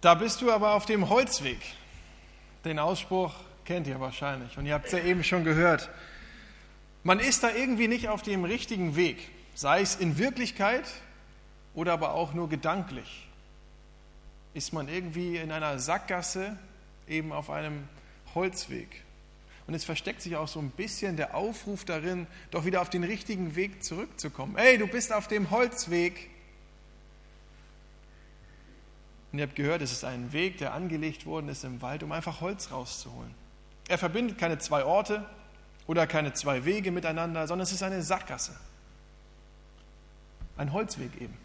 Da bist du aber auf dem Holzweg. Den Ausspruch kennt ihr wahrscheinlich und ihr habt es ja eben schon gehört. Man ist da irgendwie nicht auf dem richtigen Weg, sei es in Wirklichkeit oder aber auch nur gedanklich. Ist man irgendwie in einer Sackgasse, eben auf einem Holzweg. Und es versteckt sich auch so ein bisschen der Aufruf darin, doch wieder auf den richtigen Weg zurückzukommen. Hey, du bist auf dem Holzweg. Und ihr habt gehört, es ist ein Weg, der angelegt worden ist im Wald, um einfach Holz rauszuholen. Er verbindet keine zwei Orte oder keine zwei Wege miteinander, sondern es ist eine Sackgasse. Ein Holzweg eben.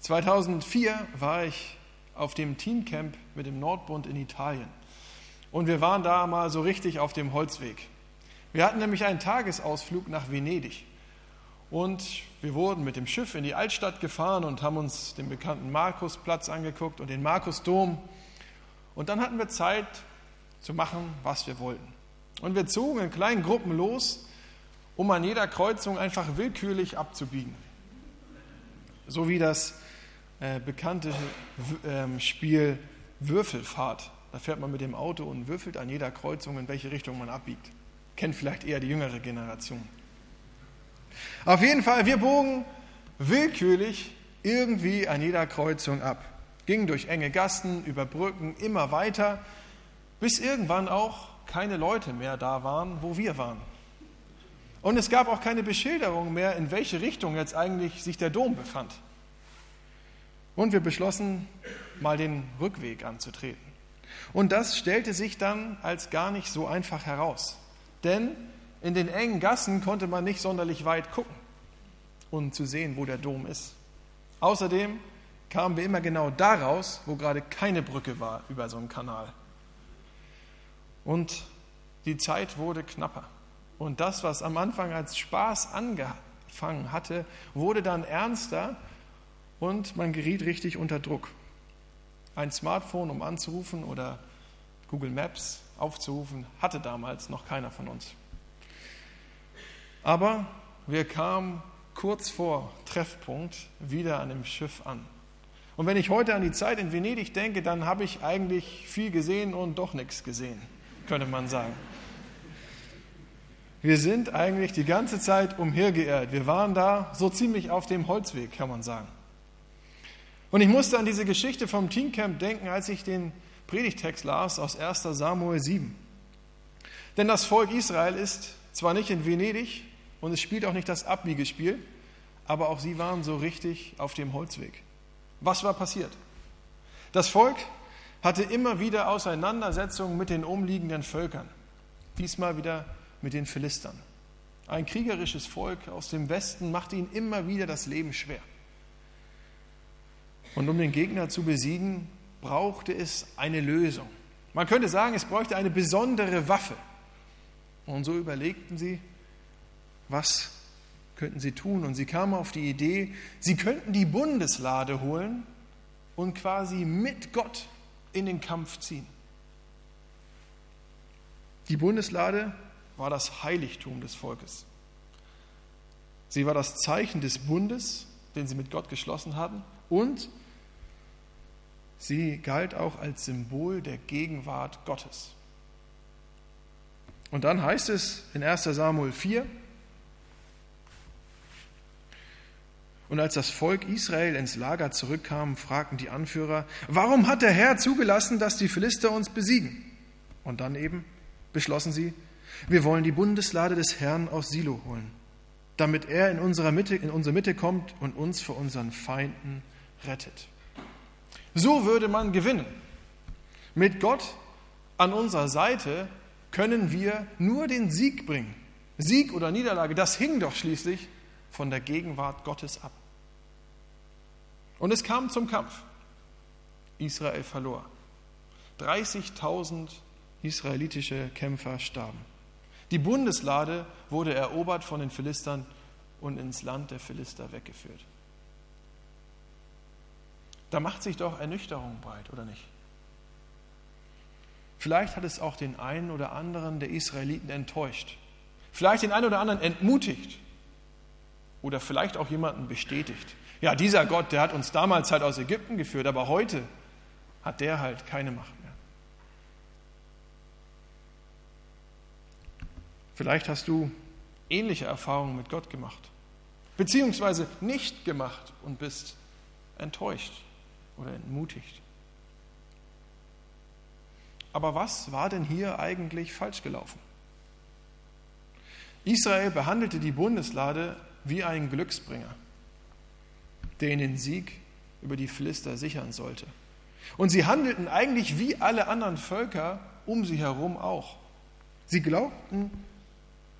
2004 war ich auf dem Teamcamp mit dem Nordbund in Italien. Und wir waren da mal so richtig auf dem Holzweg. Wir hatten nämlich einen Tagesausflug nach Venedig. Und wir wurden mit dem Schiff in die Altstadt gefahren und haben uns den bekannten Markusplatz angeguckt und den Markusdom. Und dann hatten wir Zeit zu machen, was wir wollten. Und wir zogen in kleinen Gruppen los, um an jeder Kreuzung einfach willkürlich abzubiegen. So wie das äh, bekannte äh, Spiel Würfelfahrt. Da fährt man mit dem Auto und würfelt an jeder Kreuzung, in welche Richtung man abbiegt. Kennt vielleicht eher die jüngere Generation. Auf jeden Fall, wir bogen willkürlich irgendwie an jeder Kreuzung ab. Gingen durch enge Gassen, über Brücken, immer weiter, bis irgendwann auch keine Leute mehr da waren, wo wir waren. Und es gab auch keine Beschilderung mehr, in welche Richtung jetzt eigentlich sich der Dom befand. Und wir beschlossen, mal den Rückweg anzutreten. Und das stellte sich dann als gar nicht so einfach heraus. Denn in den engen Gassen konnte man nicht sonderlich weit gucken, um zu sehen, wo der Dom ist. Außerdem kamen wir immer genau daraus, wo gerade keine Brücke war über so einen Kanal. Und die Zeit wurde knapper. Und das, was am Anfang als Spaß angefangen hatte, wurde dann ernster und man geriet richtig unter Druck ein Smartphone, um anzurufen oder Google Maps aufzurufen, hatte damals noch keiner von uns. Aber wir kamen kurz vor Treffpunkt wieder an dem Schiff an. Und wenn ich heute an die Zeit in Venedig denke, dann habe ich eigentlich viel gesehen und doch nichts gesehen, könnte man sagen. Wir sind eigentlich die ganze Zeit umhergeirrt. Wir waren da so ziemlich auf dem Holzweg, kann man sagen. Und ich musste an diese Geschichte vom Teamcamp denken, als ich den Predigtext las aus 1 Samuel 7. Denn das Volk Israel ist zwar nicht in Venedig und es spielt auch nicht das Abbiegespiel, aber auch sie waren so richtig auf dem Holzweg. Was war passiert? Das Volk hatte immer wieder Auseinandersetzungen mit den umliegenden Völkern, diesmal wieder mit den Philistern. Ein kriegerisches Volk aus dem Westen machte ihnen immer wieder das Leben schwer. Und um den Gegner zu besiegen, brauchte es eine Lösung. Man könnte sagen, es bräuchte eine besondere Waffe. Und so überlegten sie, was könnten sie tun? Und sie kamen auf die Idee, sie könnten die Bundeslade holen und quasi mit Gott in den Kampf ziehen. Die Bundeslade war das Heiligtum des Volkes. Sie war das Zeichen des Bundes, den sie mit Gott geschlossen hatten, und Sie galt auch als Symbol der Gegenwart Gottes. Und dann heißt es in 1 Samuel 4, Und als das Volk Israel ins Lager zurückkam, fragten die Anführer, warum hat der Herr zugelassen, dass die Philister uns besiegen? Und dann eben beschlossen sie, wir wollen die Bundeslade des Herrn aus Silo holen, damit er in, unserer Mitte, in unsere Mitte kommt und uns vor unseren Feinden rettet. So würde man gewinnen. Mit Gott an unserer Seite können wir nur den Sieg bringen. Sieg oder Niederlage, das hing doch schließlich von der Gegenwart Gottes ab. Und es kam zum Kampf. Israel verlor. 30.000 israelitische Kämpfer starben. Die Bundeslade wurde erobert von den Philistern und ins Land der Philister weggeführt. Da macht sich doch Ernüchterung breit, oder nicht? Vielleicht hat es auch den einen oder anderen der Israeliten enttäuscht. Vielleicht den einen oder anderen entmutigt. Oder vielleicht auch jemanden bestätigt. Ja, dieser Gott, der hat uns damals halt aus Ägypten geführt, aber heute hat der halt keine Macht mehr. Vielleicht hast du ähnliche Erfahrungen mit Gott gemacht, beziehungsweise nicht gemacht und bist enttäuscht oder entmutigt. Aber was war denn hier eigentlich falsch gelaufen? Israel behandelte die Bundeslade wie einen Glücksbringer, der ihnen den Sieg über die Philister sichern sollte. Und sie handelten eigentlich wie alle anderen Völker um sie herum auch. Sie glaubten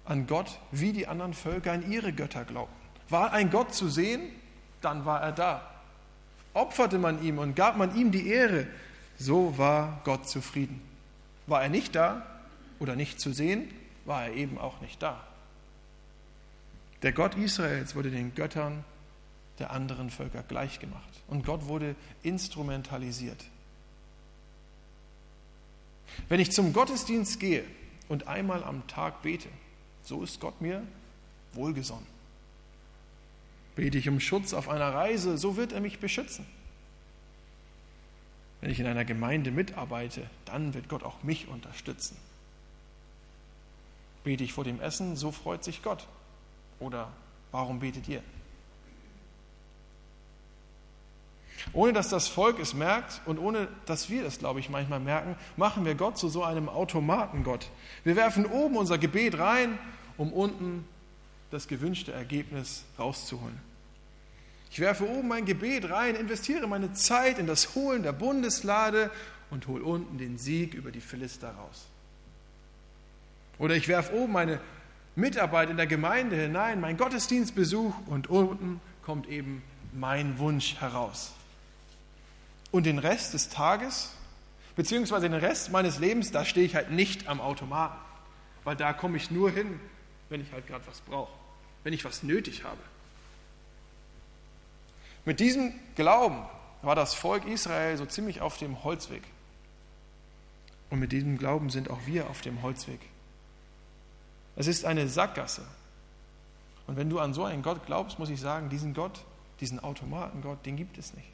an Gott, wie die anderen Völker an ihre Götter glaubten. War ein Gott zu sehen, dann war er da. Opferte man ihm und gab man ihm die Ehre, so war Gott zufrieden. War er nicht da oder nicht zu sehen, war er eben auch nicht da. Der Gott Israels wurde den Göttern der anderen Völker gleichgemacht und Gott wurde instrumentalisiert. Wenn ich zum Gottesdienst gehe und einmal am Tag bete, so ist Gott mir wohlgesonnen. Bete ich um Schutz auf einer Reise, so wird er mich beschützen. Wenn ich in einer Gemeinde mitarbeite, dann wird Gott auch mich unterstützen. Bete ich vor dem Essen, so freut sich Gott. Oder warum betet ihr? Ohne dass das Volk es merkt und ohne dass wir es, glaube ich, manchmal merken, machen wir Gott zu so einem Automatengott. Wir werfen oben unser Gebet rein, um unten das gewünschte Ergebnis rauszuholen. Ich werfe oben mein Gebet rein, investiere meine Zeit in das Holen der Bundeslade und hole unten den Sieg über die Philister raus. Oder ich werfe oben meine Mitarbeit in der Gemeinde hinein, mein Gottesdienstbesuch und unten kommt eben mein Wunsch heraus. Und den Rest des Tages, beziehungsweise den Rest meines Lebens, da stehe ich halt nicht am Automaten, weil da komme ich nur hin, wenn ich halt gerade was brauche, wenn ich was nötig habe. Mit diesem Glauben war das Volk Israel so ziemlich auf dem Holzweg. Und mit diesem Glauben sind auch wir auf dem Holzweg. Es ist eine Sackgasse. Und wenn du an so einen Gott glaubst, muss ich sagen, diesen Gott, diesen Automatengott, den gibt es nicht.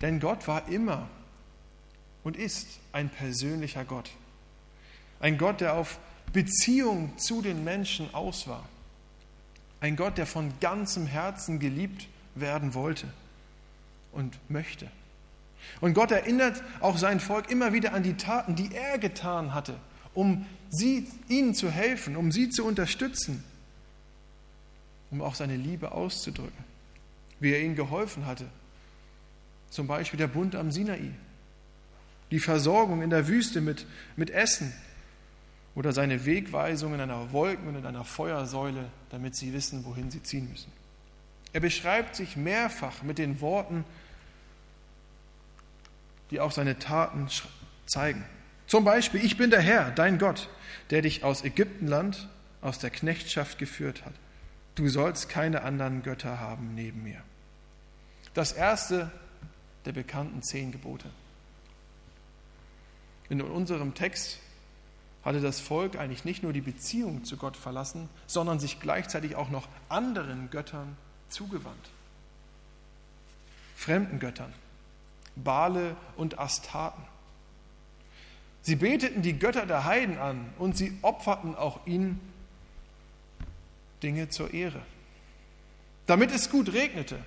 Denn Gott war immer und ist ein persönlicher Gott. Ein Gott, der auf Beziehung zu den Menschen aus war. Ein Gott, der von ganzem Herzen geliebt werden wollte und möchte. Und Gott erinnert auch sein Volk immer wieder an die Taten, die er getan hatte, um sie, ihnen zu helfen, um sie zu unterstützen, um auch seine Liebe auszudrücken, wie er ihnen geholfen hatte. Zum Beispiel der Bund am Sinai, die Versorgung in der Wüste mit, mit Essen oder seine Wegweisung in einer Wolken- und in einer Feuersäule, damit sie wissen, wohin sie ziehen müssen. Er beschreibt sich mehrfach mit den Worten, die auch seine Taten zeigen. Zum Beispiel, ich bin der Herr, dein Gott, der dich aus Ägyptenland, aus der Knechtschaft geführt hat. Du sollst keine anderen Götter haben neben mir. Das erste der bekannten zehn Gebote. In unserem Text hatte das Volk eigentlich nicht nur die Beziehung zu Gott verlassen, sondern sich gleichzeitig auch noch anderen Göttern zugewandt. Fremden Göttern, Bale und Astaten. Sie beteten die Götter der Heiden an und sie opferten auch ihnen Dinge zur Ehre. Damit es gut regnete,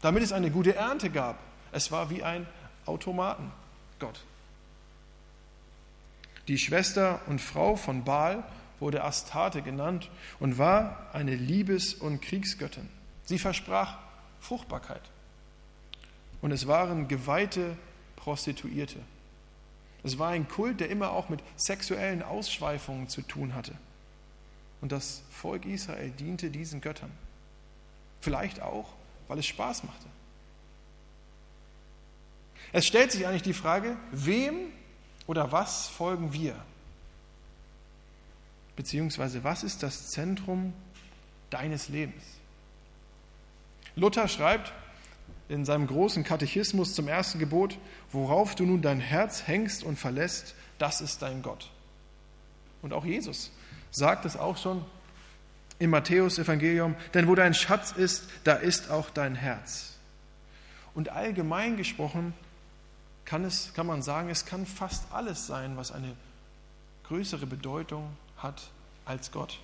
damit es eine gute Ernte gab. Es war wie ein Automatengott. Die Schwester und Frau von Baal wurde Astarte genannt und war eine Liebes- und Kriegsgöttin. Sie versprach Fruchtbarkeit. Und es waren geweihte Prostituierte. Es war ein Kult, der immer auch mit sexuellen Ausschweifungen zu tun hatte. Und das Volk Israel diente diesen Göttern. Vielleicht auch, weil es Spaß machte. Es stellt sich eigentlich die Frage, wem oder was folgen wir? Beziehungsweise was ist das Zentrum deines Lebens? Luther schreibt in seinem großen Katechismus zum ersten Gebot, worauf du nun dein Herz hängst und verlässt, das ist dein Gott. Und auch Jesus sagt es auch schon im Matthäus-Evangelium, denn wo dein Schatz ist, da ist auch dein Herz. Und allgemein gesprochen kann, es, kann man sagen, es kann fast alles sein, was eine größere Bedeutung hat als Gott.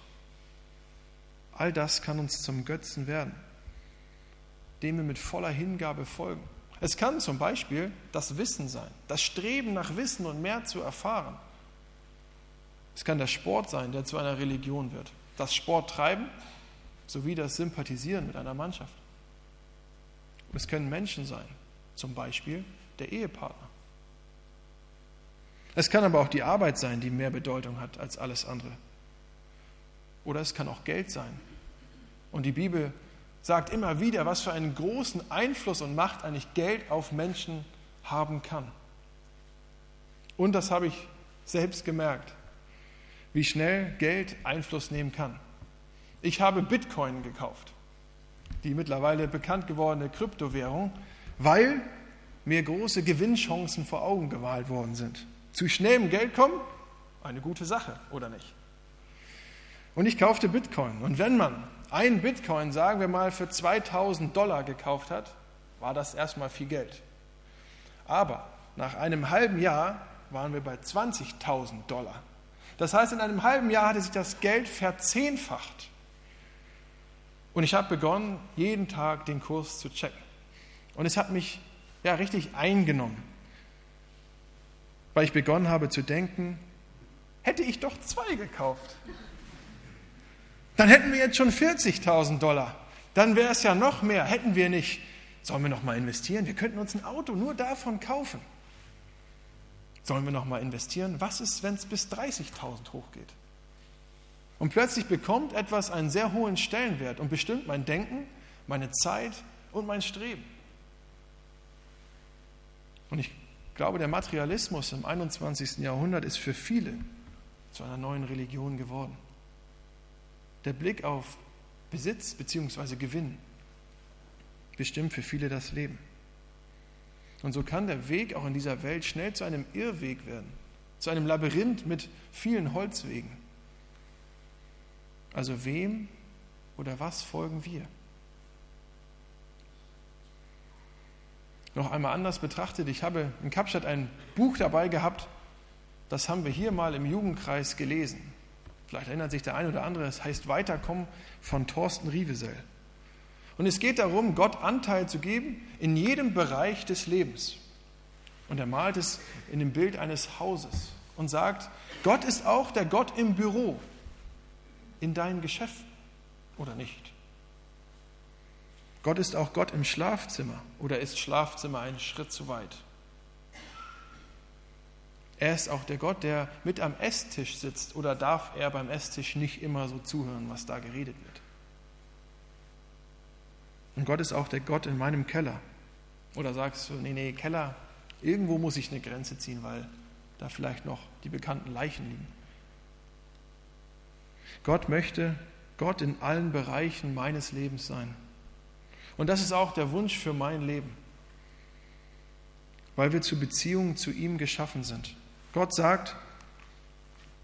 All das kann uns zum Götzen werden, dem wir mit voller Hingabe folgen. Es kann zum Beispiel das Wissen sein, das Streben nach Wissen und mehr zu erfahren. Es kann der Sport sein, der zu einer Religion wird, das Sporttreiben sowie das Sympathisieren mit einer Mannschaft. Es können Menschen sein, zum Beispiel der Ehepartner. Es kann aber auch die Arbeit sein, die mehr Bedeutung hat als alles andere. Oder es kann auch Geld sein. Und die Bibel sagt immer wieder, was für einen großen Einfluss und Macht eigentlich Geld auf Menschen haben kann. Und das habe ich selbst gemerkt, wie schnell Geld Einfluss nehmen kann. Ich habe Bitcoin gekauft, die mittlerweile bekannt gewordene Kryptowährung, weil mir große Gewinnchancen vor Augen gemalt worden sind. Zu schnellem Geld kommen, eine gute Sache, oder nicht? Und ich kaufte Bitcoin. Und wenn man einen Bitcoin, sagen wir mal, für 2000 Dollar gekauft hat, war das erstmal viel Geld. Aber nach einem halben Jahr waren wir bei 20.000 Dollar. Das heißt, in einem halben Jahr hatte sich das Geld verzehnfacht. Und ich habe begonnen, jeden Tag den Kurs zu checken. Und es hat mich ja richtig eingenommen, weil ich begonnen habe zu denken, hätte ich doch zwei gekauft. Dann hätten wir jetzt schon 40.000 Dollar. Dann wäre es ja noch mehr. Hätten wir nicht, sollen wir noch mal investieren? Wir könnten uns ein Auto nur davon kaufen. Sollen wir noch mal investieren? Was ist, wenn es bis 30.000 hochgeht? Und plötzlich bekommt etwas einen sehr hohen Stellenwert und bestimmt mein Denken, meine Zeit und mein Streben. Und ich glaube, der Materialismus im 21. Jahrhundert ist für viele zu einer neuen Religion geworden der Blick auf Besitz bzw. Gewinn bestimmt für viele das Leben. Und so kann der Weg auch in dieser Welt schnell zu einem Irrweg werden, zu einem Labyrinth mit vielen Holzwegen. Also wem oder was folgen wir? Noch einmal anders betrachtet, ich habe in Kapstadt ein Buch dabei gehabt, das haben wir hier mal im Jugendkreis gelesen. Vielleicht erinnert sich der eine oder andere, es heißt Weiterkommen von Thorsten Rievesell. Und es geht darum, Gott Anteil zu geben in jedem Bereich des Lebens. Und er malt es in dem Bild eines Hauses und sagt, Gott ist auch der Gott im Büro, in deinen Geschäften oder nicht. Gott ist auch Gott im Schlafzimmer oder ist Schlafzimmer ein Schritt zu weit? Er ist auch der Gott, der mit am Esstisch sitzt oder darf er beim Esstisch nicht immer so zuhören, was da geredet wird. Und Gott ist auch der Gott in meinem Keller. Oder sagst du, nee, nee, Keller, irgendwo muss ich eine Grenze ziehen, weil da vielleicht noch die bekannten Leichen liegen. Gott möchte Gott in allen Bereichen meines Lebens sein. Und das ist auch der Wunsch für mein Leben, weil wir zu Beziehungen zu ihm geschaffen sind. Gott sagt,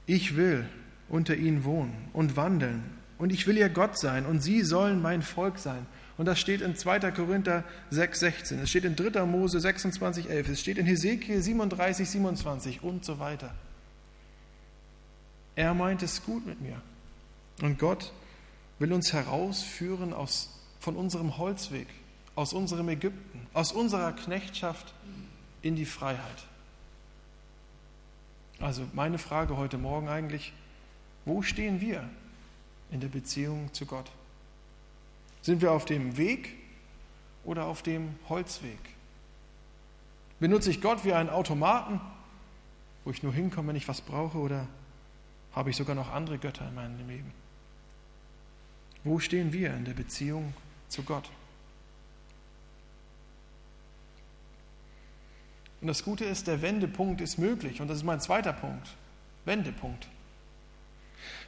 ich will unter ihnen wohnen und wandeln und ich will ihr Gott sein und sie sollen mein Volk sein. Und das steht in 2. Korinther 6, 16, es steht in 3. Mose 26, 11, es steht in Hesekiel 37, 27 und so weiter. Er meint es gut mit mir. Und Gott will uns herausführen aus, von unserem Holzweg, aus unserem Ägypten, aus unserer Knechtschaft in die Freiheit. Also meine Frage heute Morgen eigentlich, wo stehen wir in der Beziehung zu Gott? Sind wir auf dem Weg oder auf dem Holzweg? Benutze ich Gott wie einen Automaten, wo ich nur hinkomme, wenn ich was brauche, oder habe ich sogar noch andere Götter in meinem Leben? Wo stehen wir in der Beziehung zu Gott? Und das Gute ist, der Wendepunkt ist möglich. Und das ist mein zweiter Punkt. Wendepunkt.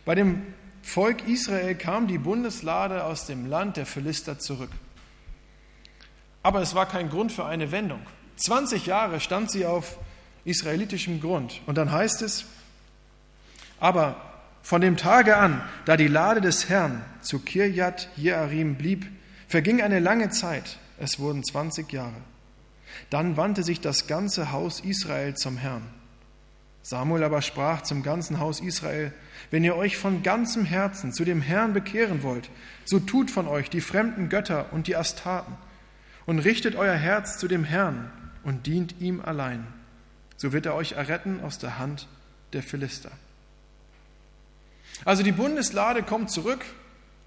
Bei dem Volk Israel kam die Bundeslade aus dem Land der Philister zurück. Aber es war kein Grund für eine Wendung. 20 Jahre stand sie auf israelitischem Grund. Und dann heißt es, aber von dem Tage an, da die Lade des Herrn zu Kirjat Jearim blieb, verging eine lange Zeit, es wurden 20 Jahre. Dann wandte sich das ganze Haus Israel zum Herrn. Samuel aber sprach zum ganzen Haus Israel, wenn ihr euch von ganzem Herzen zu dem Herrn bekehren wollt, so tut von euch die fremden Götter und die Astaten und richtet euer Herz zu dem Herrn und dient ihm allein. So wird er euch erretten aus der Hand der Philister. Also die Bundeslade kommt zurück,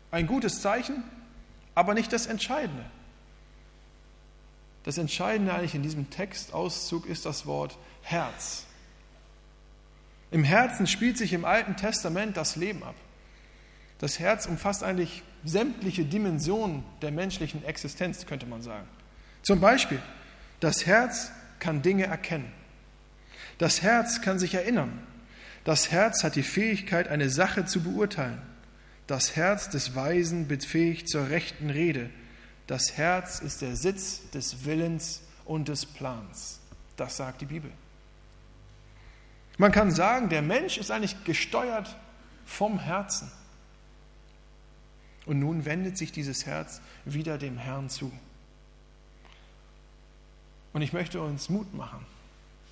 ein gutes Zeichen, aber nicht das Entscheidende. Das Entscheidende eigentlich in diesem Textauszug ist das Wort Herz. Im Herzen spielt sich im Alten Testament das Leben ab. Das Herz umfasst eigentlich sämtliche Dimensionen der menschlichen Existenz, könnte man sagen. Zum Beispiel, das Herz kann Dinge erkennen. Das Herz kann sich erinnern. Das Herz hat die Fähigkeit, eine Sache zu beurteilen. Das Herz des Weisen befähigt zur rechten Rede. Das Herz ist der Sitz des Willens und des Plans. Das sagt die Bibel. Man kann sagen, der Mensch ist eigentlich gesteuert vom Herzen. Und nun wendet sich dieses Herz wieder dem Herrn zu. Und ich möchte uns Mut machen,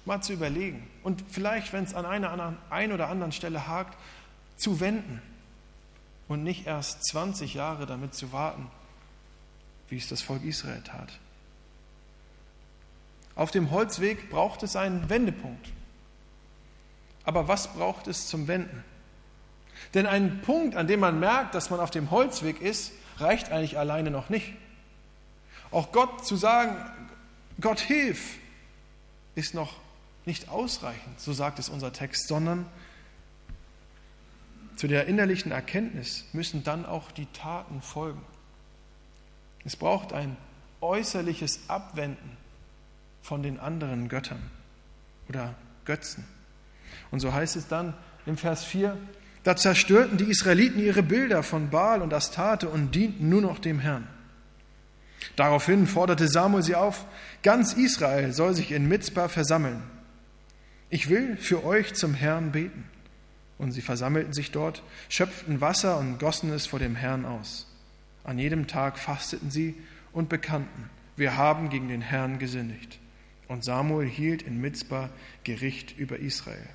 mal zu überlegen und vielleicht, wenn es an einer ein oder anderen Stelle hakt, zu wenden und nicht erst 20 Jahre damit zu warten, wie es das Volk Israel tat. Auf dem Holzweg braucht es einen Wendepunkt. Aber was braucht es zum Wenden? Denn ein Punkt, an dem man merkt, dass man auf dem Holzweg ist, reicht eigentlich alleine noch nicht. Auch Gott zu sagen, Gott hilf, ist noch nicht ausreichend, so sagt es unser Text, sondern zu der innerlichen Erkenntnis müssen dann auch die Taten folgen. Es braucht ein äußerliches Abwenden von den anderen Göttern oder Götzen. Und so heißt es dann im Vers 4, da zerstörten die Israeliten ihre Bilder von Baal und Astarte und dienten nur noch dem Herrn. Daraufhin forderte Samuel sie auf, ganz Israel soll sich in Mitzbah versammeln. Ich will für euch zum Herrn beten. Und sie versammelten sich dort, schöpften Wasser und gossen es vor dem Herrn aus. An jedem Tag fasteten sie und bekannten, wir haben gegen den Herrn gesündigt. Und Samuel hielt in Mitzbah Gericht über Israel.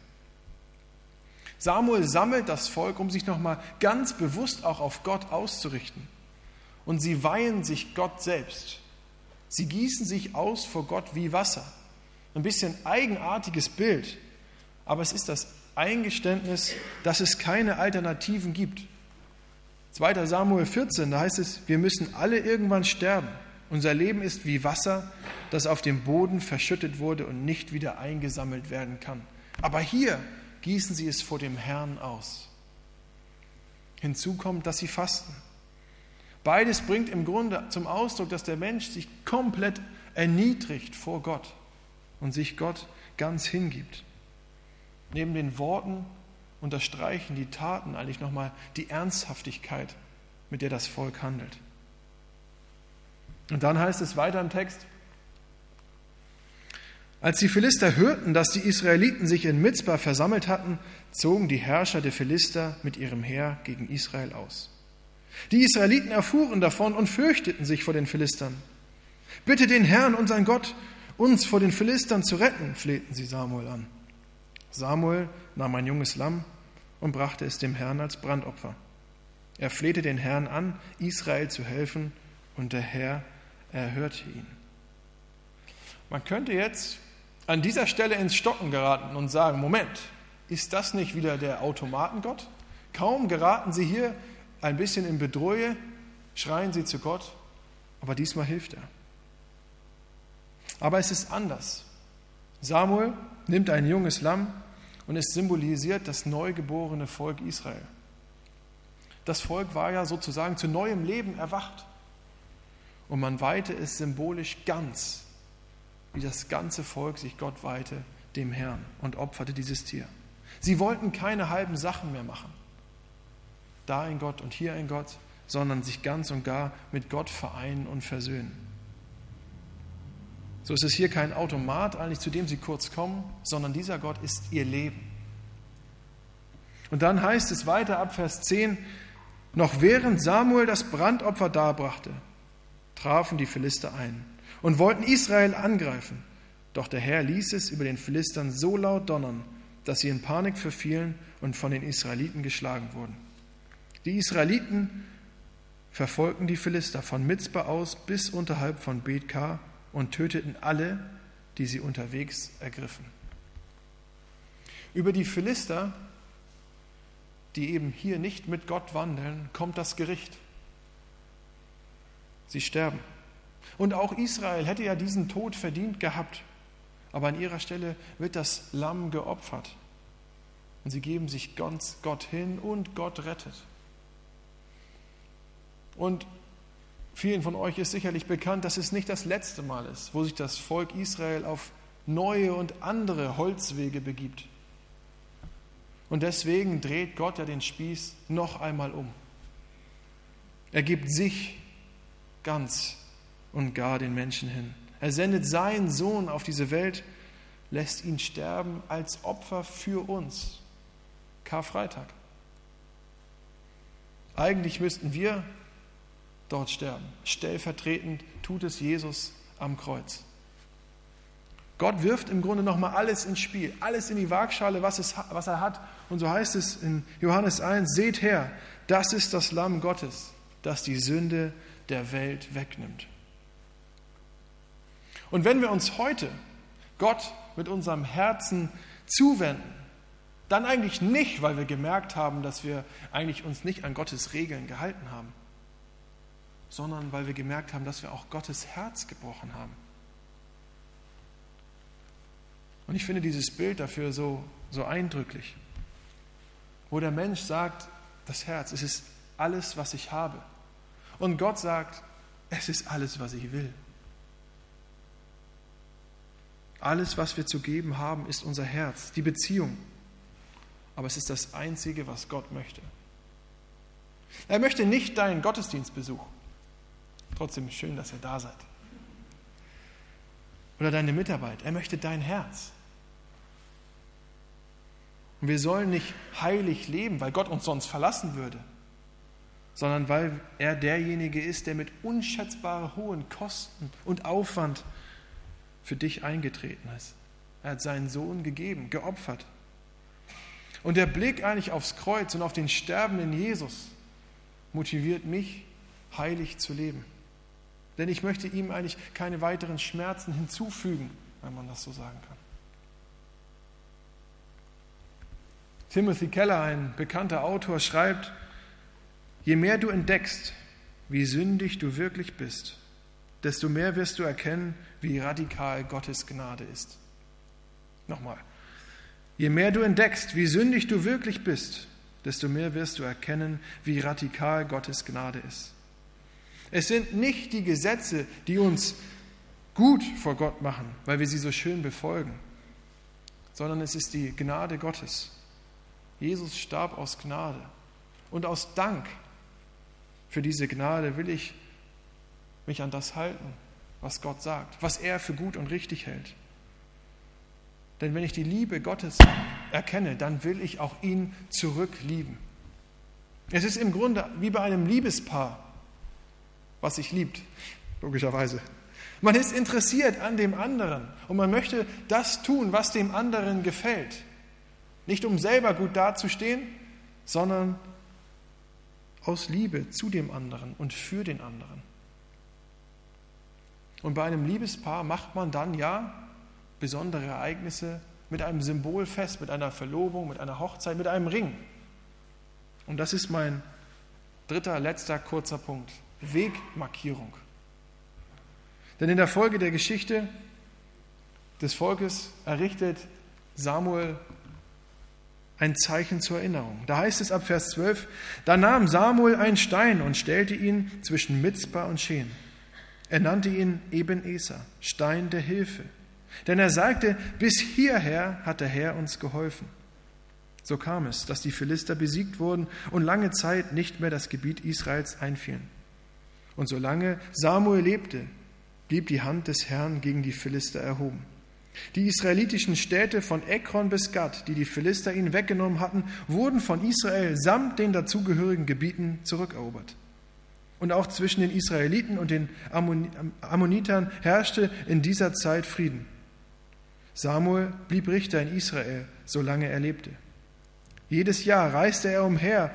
Samuel sammelt das Volk, um sich nochmal ganz bewusst auch auf Gott auszurichten. Und sie weihen sich Gott selbst. Sie gießen sich aus vor Gott wie Wasser. Ein bisschen eigenartiges Bild, aber es ist das Eingeständnis, dass es keine Alternativen gibt. 2. Samuel 14, da heißt es, wir müssen alle irgendwann sterben. Unser Leben ist wie Wasser, das auf dem Boden verschüttet wurde und nicht wieder eingesammelt werden kann. Aber hier gießen sie es vor dem Herrn aus. Hinzu kommt, dass sie fasten. Beides bringt im Grunde zum Ausdruck, dass der Mensch sich komplett erniedrigt vor Gott und sich Gott ganz hingibt. Neben den Worten unterstreichen die Taten eigentlich nochmal die Ernsthaftigkeit, mit der das Volk handelt. Und dann heißt es weiter im Text, als die Philister hörten, dass die Israeliten sich in Mitzbah versammelt hatten, zogen die Herrscher der Philister mit ihrem Heer gegen Israel aus. Die Israeliten erfuhren davon und fürchteten sich vor den Philistern. Bitte den Herrn, unseren Gott, uns vor den Philistern zu retten, flehten sie Samuel an. Samuel nahm ein junges Lamm und brachte es dem Herrn als Brandopfer. Er flehte den Herrn an, Israel zu helfen, und der Herr erhörte ihn. Man könnte jetzt an dieser Stelle ins Stocken geraten und sagen, Moment, ist das nicht wieder der Automatengott? Kaum geraten sie hier ein bisschen in Bedrohung, schreien sie zu Gott, aber diesmal hilft er. Aber es ist anders. Samuel nimmt ein junges Lamm und es symbolisiert das neugeborene Volk Israel. Das Volk war ja sozusagen zu neuem Leben erwacht und man weihte es symbolisch ganz wie das ganze Volk sich Gott weihte, dem Herrn, und opferte dieses Tier. Sie wollten keine halben Sachen mehr machen. Da ein Gott und hier ein Gott, sondern sich ganz und gar mit Gott vereinen und versöhnen. So ist es hier kein Automat, eigentlich zu dem sie kurz kommen, sondern dieser Gott ist ihr Leben. Und dann heißt es weiter ab Vers 10, noch während Samuel das Brandopfer darbrachte, trafen die Philister ein und wollten Israel angreifen. Doch der Herr ließ es über den Philistern so laut donnern, dass sie in Panik verfielen und von den Israeliten geschlagen wurden. Die Israeliten verfolgten die Philister von Mitzbah aus bis unterhalb von Bethkar und töteten alle, die sie unterwegs ergriffen. Über die Philister, die eben hier nicht mit Gott wandeln, kommt das Gericht. Sie sterben. Und auch Israel hätte ja diesen Tod verdient gehabt. Aber an ihrer Stelle wird das Lamm geopfert. Und sie geben sich ganz Gott hin und Gott rettet. Und vielen von euch ist sicherlich bekannt, dass es nicht das letzte Mal ist, wo sich das Volk Israel auf neue und andere Holzwege begibt. Und deswegen dreht Gott ja den Spieß noch einmal um. Er gibt sich ganz und gar den Menschen hin. Er sendet seinen Sohn auf diese Welt, lässt ihn sterben als Opfer für uns. Karfreitag. Eigentlich müssten wir dort sterben. Stellvertretend tut es Jesus am Kreuz. Gott wirft im Grunde nochmal alles ins Spiel, alles in die Waagschale, was, es, was er hat. Und so heißt es in Johannes 1, seht her, das ist das Lamm Gottes, das die Sünde der Welt wegnimmt. Und wenn wir uns heute Gott mit unserem Herzen zuwenden, dann eigentlich nicht, weil wir gemerkt haben, dass wir eigentlich uns nicht an Gottes Regeln gehalten haben, sondern weil wir gemerkt haben, dass wir auch Gottes Herz gebrochen haben. Und ich finde dieses Bild dafür so, so eindrücklich, wo der Mensch sagt, das Herz, es ist alles, was ich habe. Und Gott sagt, es ist alles, was ich will. Alles, was wir zu geben haben, ist unser Herz, die Beziehung. Aber es ist das Einzige, was Gott möchte. Er möchte nicht deinen Gottesdienstbesuch. Trotzdem schön, dass ihr da seid. Oder deine Mitarbeit. Er möchte dein Herz. Und wir sollen nicht heilig leben, weil Gott uns sonst verlassen würde, sondern weil er derjenige ist, der mit unschätzbar hohen Kosten und Aufwand für dich eingetreten ist. Er hat seinen Sohn gegeben, geopfert. Und der Blick eigentlich aufs Kreuz und auf den sterbenden Jesus motiviert mich, heilig zu leben. Denn ich möchte ihm eigentlich keine weiteren Schmerzen hinzufügen, wenn man das so sagen kann. Timothy Keller, ein bekannter Autor, schreibt, je mehr du entdeckst, wie sündig du wirklich bist, desto mehr wirst du erkennen, wie radikal Gottes Gnade ist. Nochmal. Je mehr du entdeckst, wie sündig du wirklich bist, desto mehr wirst du erkennen, wie radikal Gottes Gnade ist. Es sind nicht die Gesetze, die uns gut vor Gott machen, weil wir sie so schön befolgen, sondern es ist die Gnade Gottes. Jesus starb aus Gnade. Und aus Dank für diese Gnade will ich mich an das halten, was Gott sagt, was er für gut und richtig hält. Denn wenn ich die Liebe Gottes erkenne, dann will ich auch ihn zurücklieben. Es ist im Grunde wie bei einem Liebespaar, was sich liebt, logischerweise. Man ist interessiert an dem anderen und man möchte das tun, was dem anderen gefällt. Nicht um selber gut dazustehen, sondern aus Liebe zu dem anderen und für den anderen. Und bei einem Liebespaar macht man dann ja besondere Ereignisse mit einem Symbol fest, mit einer Verlobung, mit einer Hochzeit, mit einem Ring. Und das ist mein dritter, letzter kurzer Punkt. Wegmarkierung. Denn in der Folge der Geschichte des Volkes errichtet Samuel ein Zeichen zur Erinnerung. Da heißt es ab Vers 12, da nahm Samuel einen Stein und stellte ihn zwischen Mitzbah und Schen. Er nannte ihn Eben Eser, Stein der Hilfe. Denn er sagte, bis hierher hat der Herr uns geholfen. So kam es, dass die Philister besiegt wurden und lange Zeit nicht mehr das Gebiet Israels einfielen. Und solange Samuel lebte, blieb die Hand des Herrn gegen die Philister erhoben. Die israelitischen Städte von Ekron bis Gad, die die Philister ihnen weggenommen hatten, wurden von Israel samt den dazugehörigen Gebieten zurückerobert. Und auch zwischen den Israeliten und den Ammonitern herrschte in dieser Zeit Frieden. Samuel blieb Richter in Israel, solange er lebte. Jedes Jahr reiste er umher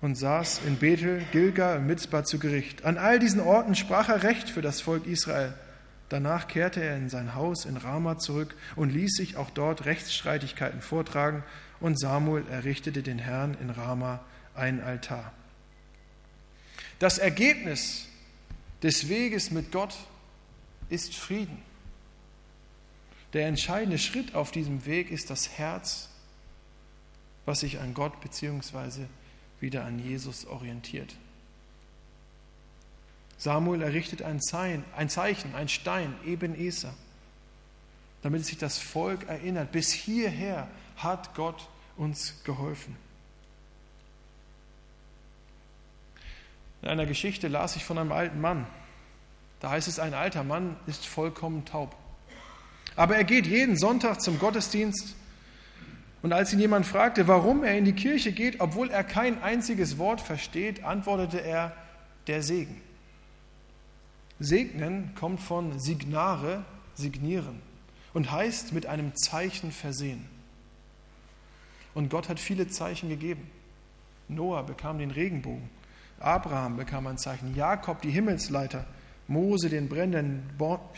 und saß in Bethel, Gilgal und Mitzbah zu Gericht. An all diesen Orten sprach er Recht für das Volk Israel. Danach kehrte er in sein Haus in Rama zurück und ließ sich auch dort Rechtsstreitigkeiten vortragen, und Samuel errichtete den Herrn in Rama einen Altar. Das Ergebnis des Weges mit Gott ist Frieden. Der entscheidende Schritt auf diesem Weg ist das Herz, was sich an Gott bzw. wieder an Jesus orientiert. Samuel errichtet ein Zeichen, ein, Stein, eben Eser, damit sich das Volk erinnert, bis hierher hat Gott uns geholfen. In einer Geschichte las ich von einem alten Mann. Da heißt es, ein alter Mann ist vollkommen taub. Aber er geht jeden Sonntag zum Gottesdienst und als ihn jemand fragte, warum er in die Kirche geht, obwohl er kein einziges Wort versteht, antwortete er, der Segen. Segnen kommt von signare, signieren und heißt mit einem Zeichen versehen. Und Gott hat viele Zeichen gegeben. Noah bekam den Regenbogen, Abraham bekam ein Zeichen, Jakob die Himmelsleiter, Mose den brennenden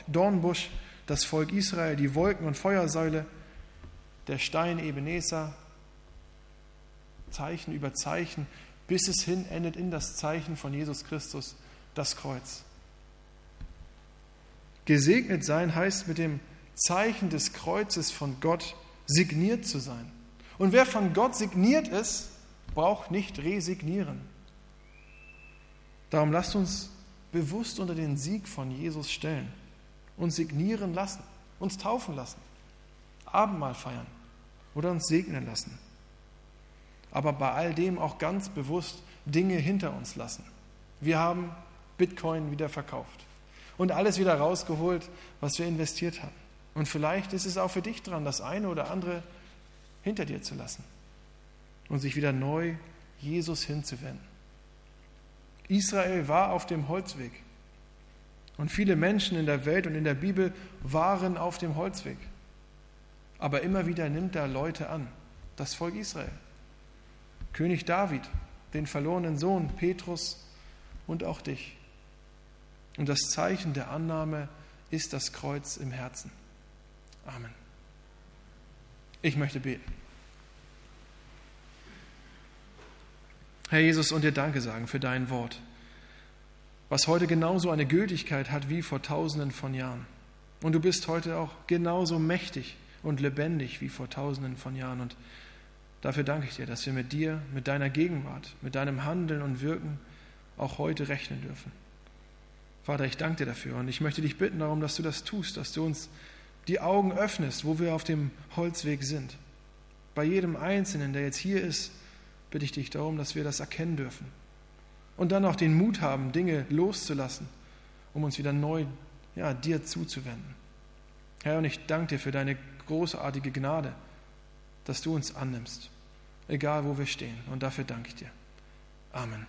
Dornbusch, das Volk Israel die Wolken- und Feuersäule, der Stein Ebenezer, Zeichen über Zeichen, bis es hin endet in das Zeichen von Jesus Christus, das Kreuz. Gesegnet sein heißt mit dem Zeichen des Kreuzes von Gott signiert zu sein. Und wer von Gott signiert ist, braucht nicht resignieren. Darum lasst uns bewusst unter den Sieg von Jesus stellen, uns signieren lassen, uns taufen lassen, Abendmahl feiern oder uns segnen lassen. Aber bei all dem auch ganz bewusst Dinge hinter uns lassen. Wir haben Bitcoin wieder verkauft und alles wieder rausgeholt, was wir investiert haben. Und vielleicht ist es auch für dich dran, das eine oder andere hinter dir zu lassen und sich wieder neu Jesus hinzuwenden. Israel war auf dem Holzweg. Und viele Menschen in der Welt und in der Bibel waren auf dem Holzweg. Aber immer wieder nimmt er Leute an, das Volk Israel. König David, den verlorenen Sohn, Petrus und auch dich. Und das Zeichen der Annahme ist das Kreuz im Herzen. Amen. Ich möchte beten. Herr Jesus, und dir Danke sagen für dein Wort, was heute genauso eine Gültigkeit hat wie vor tausenden von Jahren. Und du bist heute auch genauso mächtig und lebendig wie vor tausenden von Jahren. Und dafür danke ich dir, dass wir mit dir, mit deiner Gegenwart, mit deinem Handeln und Wirken auch heute rechnen dürfen. Vater, ich danke dir dafür und ich möchte dich bitten darum, dass du das tust, dass du uns die Augen öffnest, wo wir auf dem Holzweg sind. Bei jedem Einzelnen, der jetzt hier ist, bitte ich dich darum, dass wir das erkennen dürfen. Und dann auch den Mut haben, Dinge loszulassen, um uns wieder neu ja, dir zuzuwenden. Herr, und ich danke dir für deine großartige Gnade, dass du uns annimmst, egal wo wir stehen. Und dafür danke ich dir. Amen.